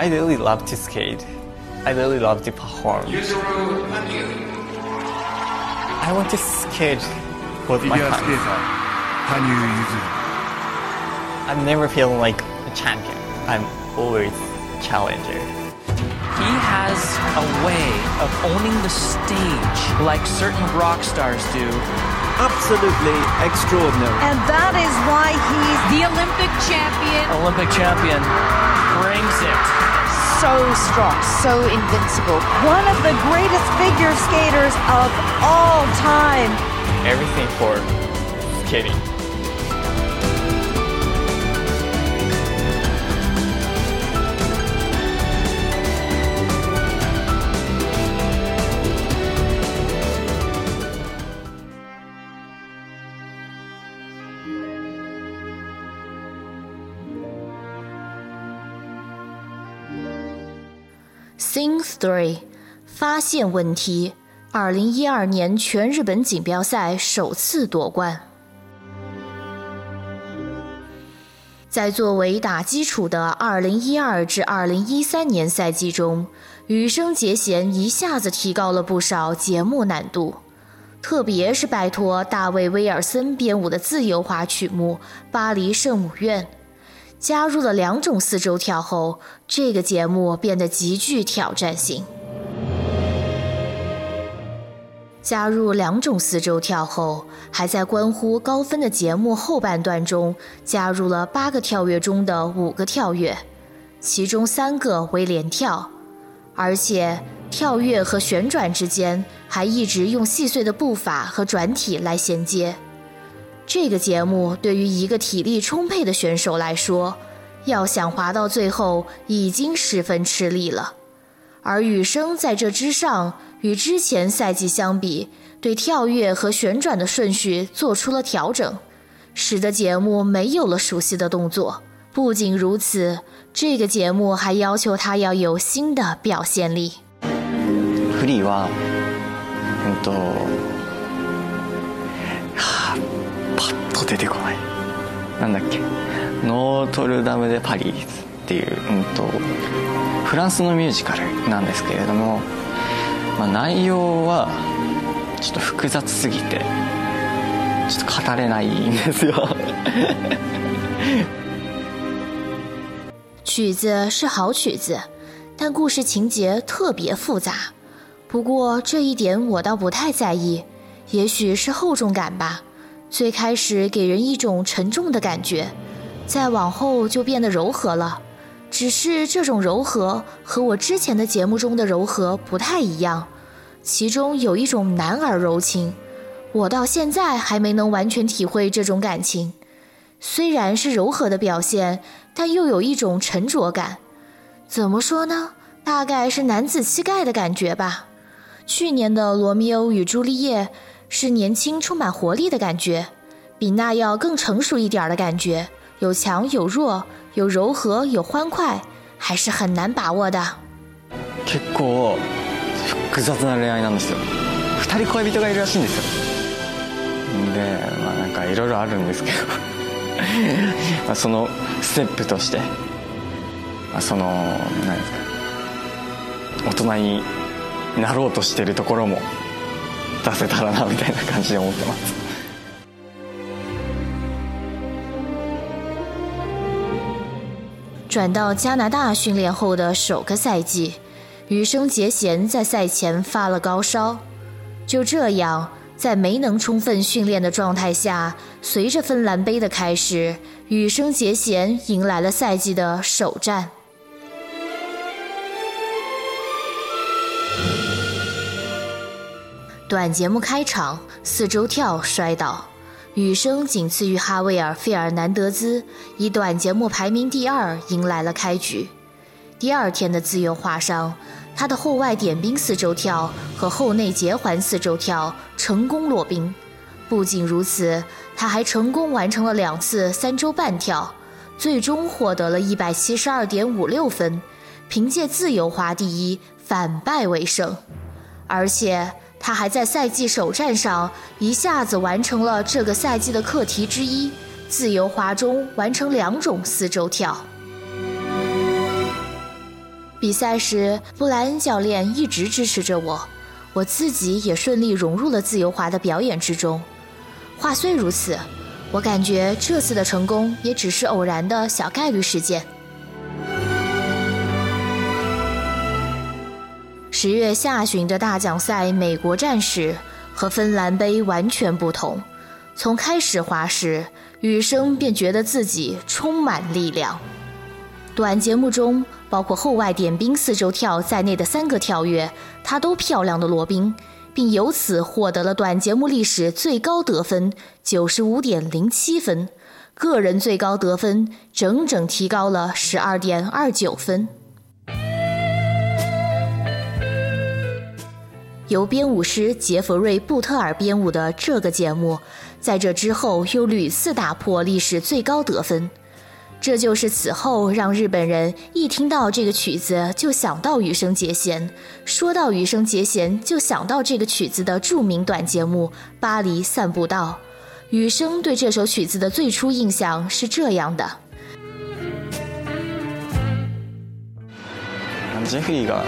I really love to skate. I really love to perform. I want to skate with my hands. I'm never feeling like a champion. I'm always challenger. He has a way of owning the stage like certain rock stars do. Absolutely extraordinary. And that is why he's the Olympic champion. Olympic champion brings it. so strong, so invincible. One of the greatest figure skaters of all time. Everything for skating. Three，发现问题。二零一二年全日本锦标赛首次夺冠。在作为打基础的二零一二至二零一三年赛季中，羽生结弦一下子提高了不少节目难度，特别是拜托大卫·威尔森编舞的自由滑曲目《巴黎圣母院》，加入了两种四周跳后，这个节目变得极具挑战性。加入两种四周跳后，还在关乎高分的节目后半段中加入了八个跳跃中的五个跳跃，其中三个为连跳，而且跳跃和旋转之间还一直用细碎的步伐和转体来衔接。这个节目对于一个体力充沛的选手来说，要想滑到最后已经十分吃力了。而羽生在这之上，与之前赛季相比，对跳跃和旋转的顺序做出了调整，使得节目没有了熟悉的动作。不仅如此，这个节目还要求他要有新的表现力。フリーは、うんと、 と出てこない。なんだっけ、ノートルダム・デ・パリーズっていう、うんと、フランスのミュージカルなんですけれども、まあ、内容はちょっと複雑すぎて、ちょっと語れないんですよ。曲子是好曲子，但故事情节特别复杂。不过这一点我倒不太在意，也许是厚重感吧。最开始给人一种沉重的感觉，再往后就变得柔和了。只是这种柔和和我之前的节目中的柔和不太一样，其中有一种男儿柔情，我到现在还没能完全体会这种感情。虽然是柔和的表现，但又有一种沉着感。怎么说呢？大概是男子气概的感觉吧。去年的《罗密欧与朱丽叶》是年轻、充满活力的感觉，比那要更成熟一点的感觉，有强有弱，有柔和有欢快，还是很难把握的。結構複雑な恋愛なんですよ二人恋人がいるらしいんですよでまあなんかいろいろあるんですけどまあそのステップとして、まあ、その何ですか大人になろうとしてるところも 出せたらなみたいな感じで思ってます转到加拿大训练后的首个赛季，羽生结弦在赛前发了高烧。就这样，在没能充分训练的状态下，随着芬兰杯的开始，羽生结弦迎来了赛季的首战。 短节目开场，四周跳摔倒，羽生仅次于哈维尔·费尔南德兹，以短节目排名第二迎来了开局。第二天的自由滑上，他的后外点冰四周跳和后内结环四周跳成功落冰。不仅如此，他还成功完成了两次三周半跳，最终获得了一百七十二点五六分，凭借自由滑第一，反败为胜。而且他还在赛季首战上一下子完成了这个赛季的课题之一——自由滑中完成两种四周跳。比赛时，布莱恩教练一直支持着我，我自己也顺利融入了自由滑的表演之中。话虽如此，我感觉这次的成功也只是偶然的小概率事件。十月下旬的大奖赛美国战士和芬兰杯完全不同。从开始滑时，羽生便觉得自己充满力量。短节目中，包括后外点冰四周跳在内的三个跳跃，他都漂亮的落冰，并由此获得了短节目历史最高得分九十五点零七分，个人最高得分整整提高了十二点二九分。由编舞师杰弗瑞·布特尔编舞的这个节目，在这之后又屡次打破历史最高得分。这就是此后让日本人一听到这个曲子就想到羽生结弦，说到羽生结弦就想到这个曲子的著名短节目《巴黎散步道》。羽生对这首曲子的最初印象是这样的。ジェフリーが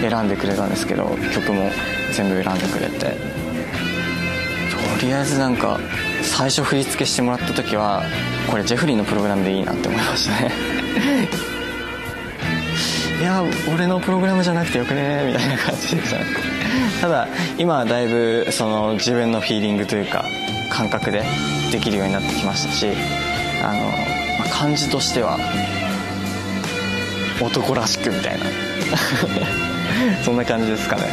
選んでくれたんですけど曲も全部選んでくれて。とりあえずなんか最初振り付けしてもらった時はこれジェフリーのプログラムでいいなって思いましたね。いや俺のプログラムじゃなくてよくねみたいな感じでしたただ今はだいぶその自分のフィーリングというか感覚でできるようになってきましたしあの、まあ、感じとしては男らしくみたいな。そんな感じですかね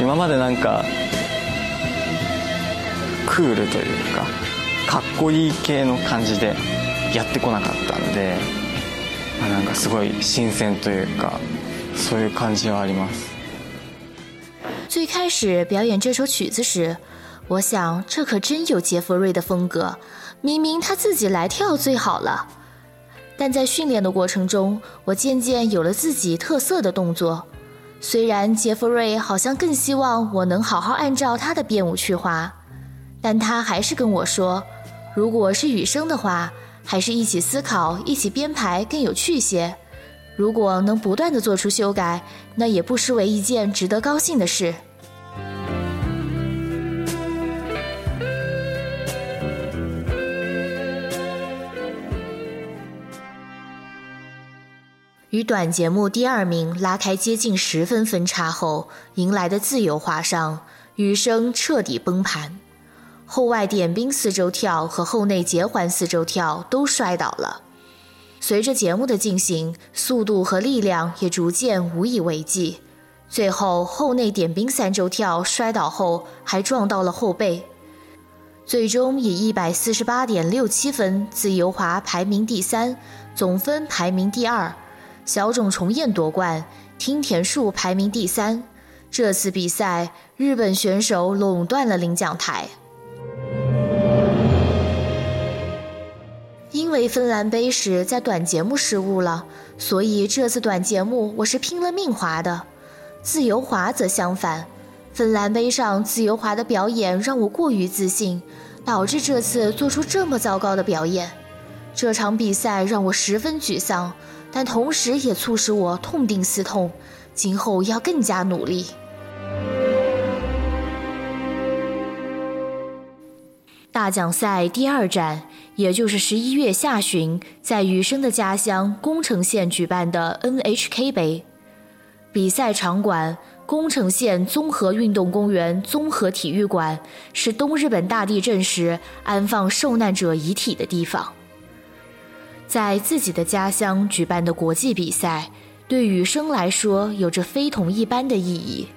今までなんかクールというかかっこいい系の感じでやってこなかったんで、まあ、なんかすごい新鮮というかそういう感じはあります最开始表演这首曲子时，我想这可真有杰弗瑞的风格，明明他自己来跳最好了。但在训练的过程中，我渐渐有了自己特色的动作。 虽然杰弗瑞好像更希望我能好好按照他的编舞去滑，但他还是跟我说，如果是雨声的话，还是一起思考、一起编排更有趣些。如果能不断的做出修改，那也不失为一件值得高兴的事。与短节目第二名拉开接近十分分差后，迎来的自由滑上，羽生彻底崩盘，后外点冰四周跳和后内结环四周跳都摔倒了。随着节目的进行，速度和力量也逐渐无以为继，最后后内点冰三周跳摔倒后还撞到了后背，最终以一百四十八点六七分自由滑排名第三，总分排名第二。小种重彦夺冠，听田树排名第三。这次比赛，日本选手垄断了领奖台。因为芬兰杯时在短节目失误了，所以这次短节目我是拼了命滑的。自由滑则相反，芬兰杯上自由滑的表演让我过于自信，导致这次做出这么糟糕的表演。这场比赛让我十分沮丧。但同时也促使我痛定思痛，今后要更加努力。大奖赛第二站，也就是十一月下旬，在羽生的家乡宫城县举办的 NHK 杯比赛场馆——宫城县综合运动公园综合体育馆，是东日本大地震时安放受难者遗体的地方。在自己的家乡举办的国际比赛，对羽生来说有着非同一般的意义。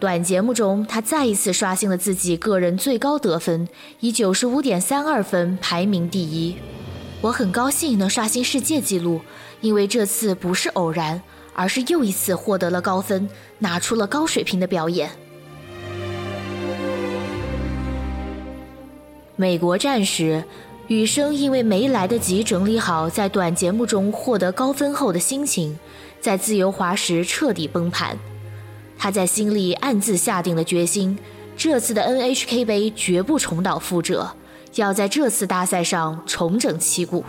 短节目中，他再一次刷新了自己个人最高得分，以九十五点三二分排名第一。我很高兴能刷新世界纪录，因为这次不是偶然，而是又一次获得了高分，拿出了高水平的表演。美国战时。羽生因为没来得及整理好在短节目中获得高分后的心情，在自由滑时彻底崩盘。他在心里暗自下定了决心：这次的 NHK 杯绝不重蹈覆辙，要在这次大赛上重整旗鼓。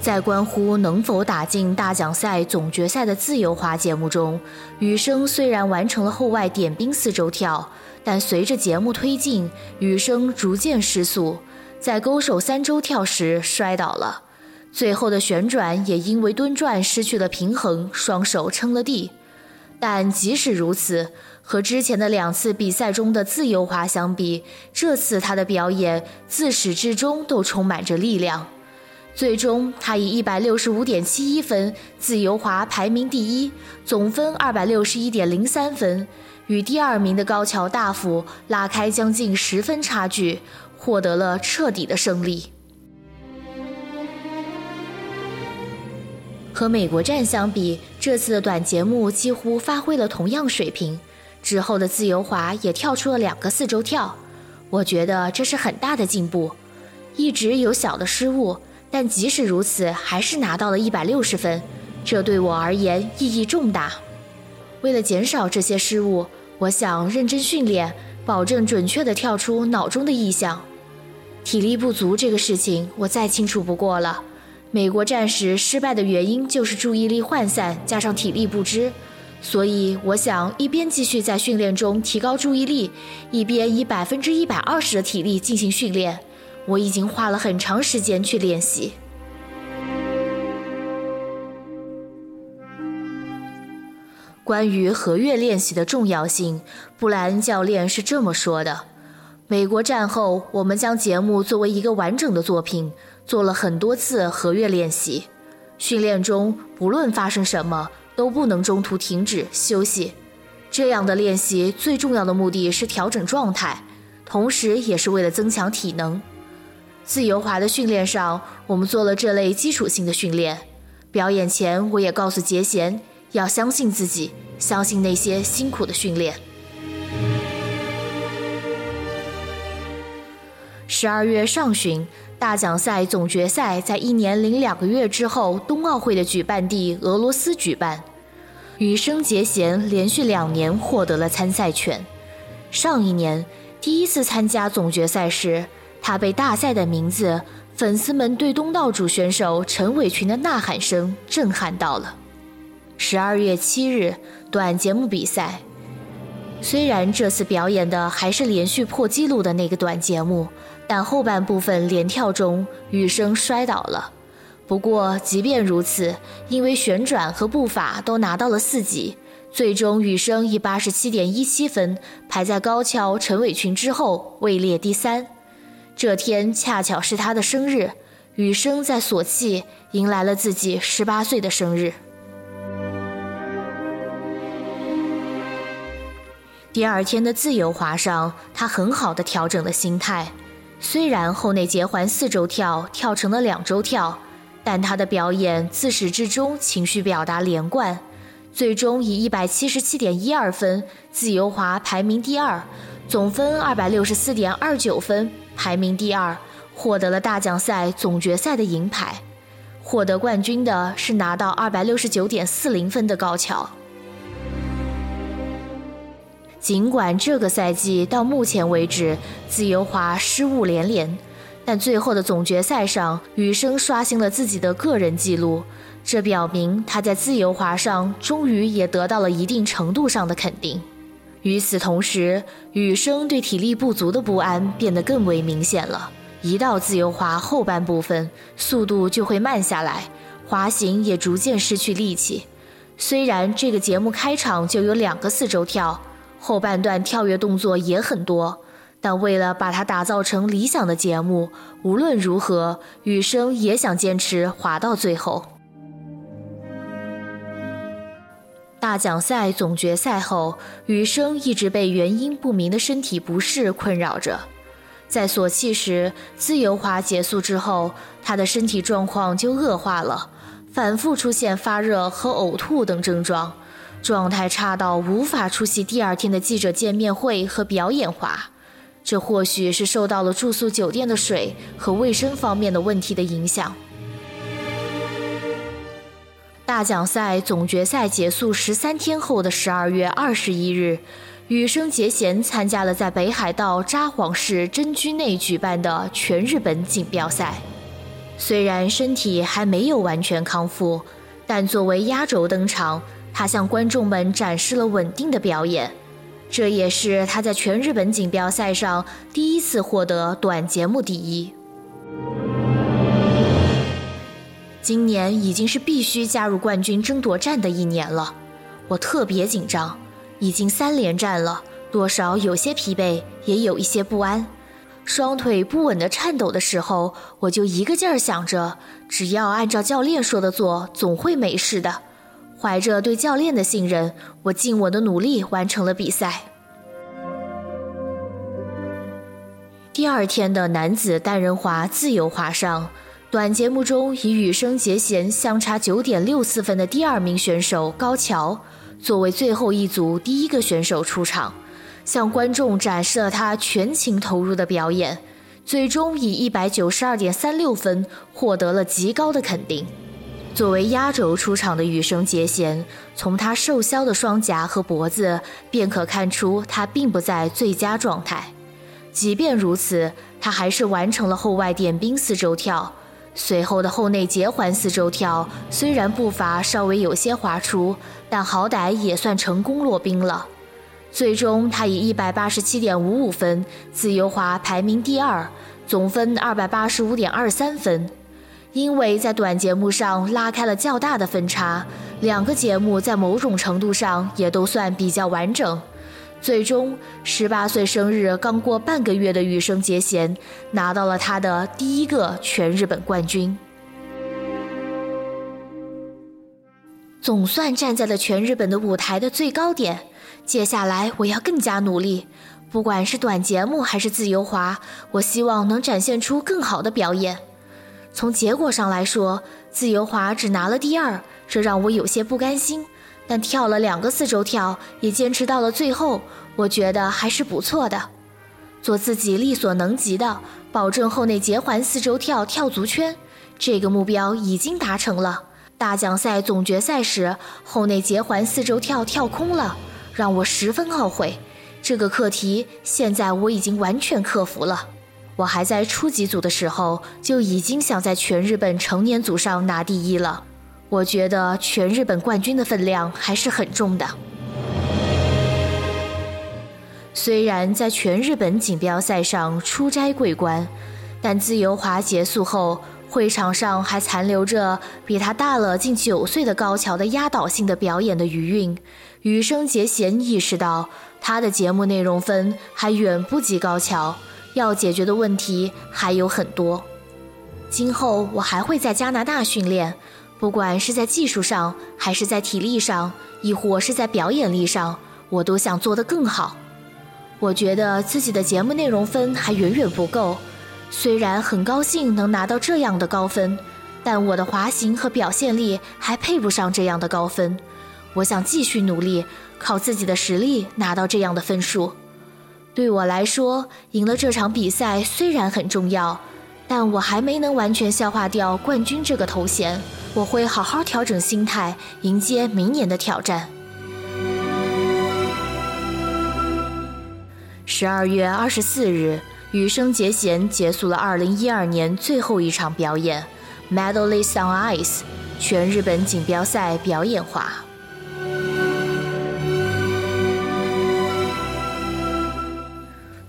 在关乎能否打进大奖赛总决赛的自由滑节目中，羽生虽然完成了后外点冰四周跳，但随着节目推进，羽生逐渐失速，在勾手三周跳时摔倒了。最后的旋转也因为蹲转失去了平衡，双手撑了地。但即使如此，和之前的两次比赛中的自由滑相比，这次他的表演自始至终都充满着力量。最终，他以一百六十五点七一分自由滑排名第一，总分二百六十一点零三分，与第二名的高桥大辅拉开将近十分差距，获得了彻底的胜利。和美国站相比，这次的短节目几乎发挥了同样水平。之后的自由滑也跳出了两个四周跳，我觉得这是很大的进步。一直有小的失误，但即使如此，还是拿到了一百六十分，这对我而言意义重大。为了减少这些失误，我想认真训练，保证准确地跳出脑中的意象。体力不足这个事情，我再清楚不过了。美国战时失败的原因就是注意力涣散，加上体力不支，所以我想一边继续在训练中提高注意力，一边以百分之一百二十的体力进行训练。我已经花了很长时间去练习。关于合乐练习的重要性，布莱恩教练是这么说的：美国战后，我们将节目作为一个完整的作品。做了很多次合乐练习，训练中不论发生什么都不能中途停止休息。这样的练习最重要的目的是调整状态，同时也是为了增强体能。自由滑的训练上，我们做了这类基础性的训练。表演前，我也告诉杰贤要相信自己，相信那些辛苦的训练。十二月上旬。大奖赛总决赛在一年零两个月之后，冬奥会的举办地俄罗斯举办。羽生结弦连续两年获得了参赛权。上一年第一次参加总决赛时，他被大赛的名字、粉丝们对东道主选手陈伟群的呐喊声震撼到了。十二月七日短节目比赛，虽然这次表演的还是连续破纪录的那个短节目。但后半部分连跳中，雨生摔倒了。不过，即便如此，因为旋转和步伐都拿到了四级，最终羽生以八十七点一七分排在高桥陈伟群之后，位列第三。这天恰巧是他的生日，羽生在索契迎来了自己十八岁的生日。第二天的自由滑上，他很好的调整了心态。虽然后内结环四周跳跳成了两周跳，但他的表演自始至终情绪表达连贯，最终以一百七十七点一二分自由滑排名第二，总分二百六十四点二九分排名第二，获得了大奖赛总决赛的银牌。获得冠军的是拿到二百六十九点四零分的高桥。尽管这个赛季到目前为止自由滑失误连连，但最后的总决赛上，羽生刷新了自己的个人纪录。这表明他在自由滑上终于也得到了一定程度上的肯定。与此同时，羽生对体力不足的不安变得更为明显了。一到自由滑后半部分，速度就会慢下来，滑行也逐渐失去力气。虽然这个节目开场就有两个四周跳。后半段跳跃动作也很多，但为了把它打造成理想的节目，无论如何，羽生也想坚持滑到最后。大奖赛总决赛后，羽生一直被原因不明的身体不适困扰着。在索契时，自由滑结束之后，他的身体状况就恶化了，反复出现发热和呕吐等症状。状态差到无法出席第二天的记者见面会和表演滑，这或许是受到了住宿酒店的水和卫生方面的问题的影响。大奖赛总决赛结束十三天后的十二月二十一日，羽生结弦参加了在北海道札幌市真居内举办的全日本锦标赛。虽然身体还没有完全康复，但作为压轴登场，他向观众们展示了稳定的表演。这也是他在全日本锦标赛上第一次获得短节目第一。今年已经是必须加入冠军争夺战的一年了，我特别紧张，已经三连战了，多少有些疲惫，也有一些不安。双腿不稳的颤抖的时候，我就一个劲儿想着，只要按照教练说的做，总会没事的。怀着对教练的信任，我尽我的努力完成了比赛。第二天的男子单人滑自由滑上，短节目中以羽生结弦相差九点六四分的第二名选手高桥，作为最后一组第一个选手出场，向观众展示了他全情投入的表演，最终以一百九十二点三六分获得了极高的肯定。作为压轴出场的羽生结弦，从他瘦削的双颊和脖子便可看出他并不在最佳状态。即便如此，他还是完成了后外点冰四周跳。随后的后内结环四周跳虽然步伐稍微有些滑出，但好歹也算成功落冰了。最终，他以一百八十七点五五分自由滑排名第二，总分二百八十五点二三分。因为在短节目上拉开了较大的分差，两个节目在某种程度上也都算比较完整。最终，十八岁生日刚过半个月的羽生结弦拿到了他的第一个全日本冠军。总算站在了全日本的舞台的最高点，接下来我要更加努力，不管是短节目还是自由滑，我希望能展现出更好的表演。从结果上来说，自由滑只拿了第二，这让我有些不甘心。但跳了两个四周跳，也坚持到了最后，我觉得还是不错的。做自己力所能及的，保证后内结环四周跳跳足圈，这个目标已经达成了。大奖赛总决赛时，后内结环四周跳跳空了，让我十分懊悔。这个课题现在我已经完全克服了。我还在初级组的时候，就已经想在全日本成年组上拿第一了。我觉得全日本冠军的分量还是很重的。虽然在全日本锦标赛上出摘桂冠，但自由滑结束后，会场上还残留着比他大了近九岁的高桥的压倒性的表演的余韵。羽生结弦意识到，他的节目内容分还远不及高桥。要解决的问题还有很多，今后我还会在加拿大训练，不管是在技术上，还是在体力上，亦或是在表演力上，我都想做得更好。我觉得自己的节目内容分还远远不够，虽然很高兴能拿到这样的高分，但我的滑行和表现力还配不上这样的高分。我想继续努力，靠自己的实力拿到这样的分数。对我来说，赢了这场比赛虽然很重要，但我还没能完全消化掉冠军这个头衔。我会好好调整心态，迎接明年的挑战。十二月二十四日，羽生结弦结束了二零一二年最后一场表演，Medalist on Ice，全日本锦标赛表演滑。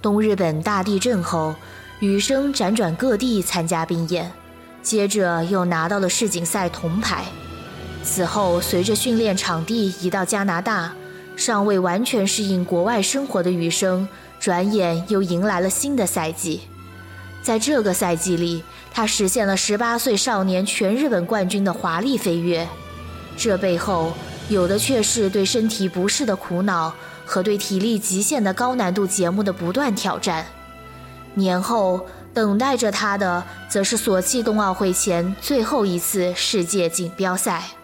东日本大地震后，羽生辗转各地参加兵演，接着又拿到了世锦赛铜牌。此后，随着训练场地移到加拿大，尚未完全适应国外生活的羽生，转眼又迎来了新的赛季。在这个赛季里，他实现了18岁少年全日本冠军的华丽飞跃，这背后有的却是对身体不适的苦恼。和对体力极限的高难度节目的不断挑战，年后等待着他的，则是索契冬奥会前最后一次世界锦标赛。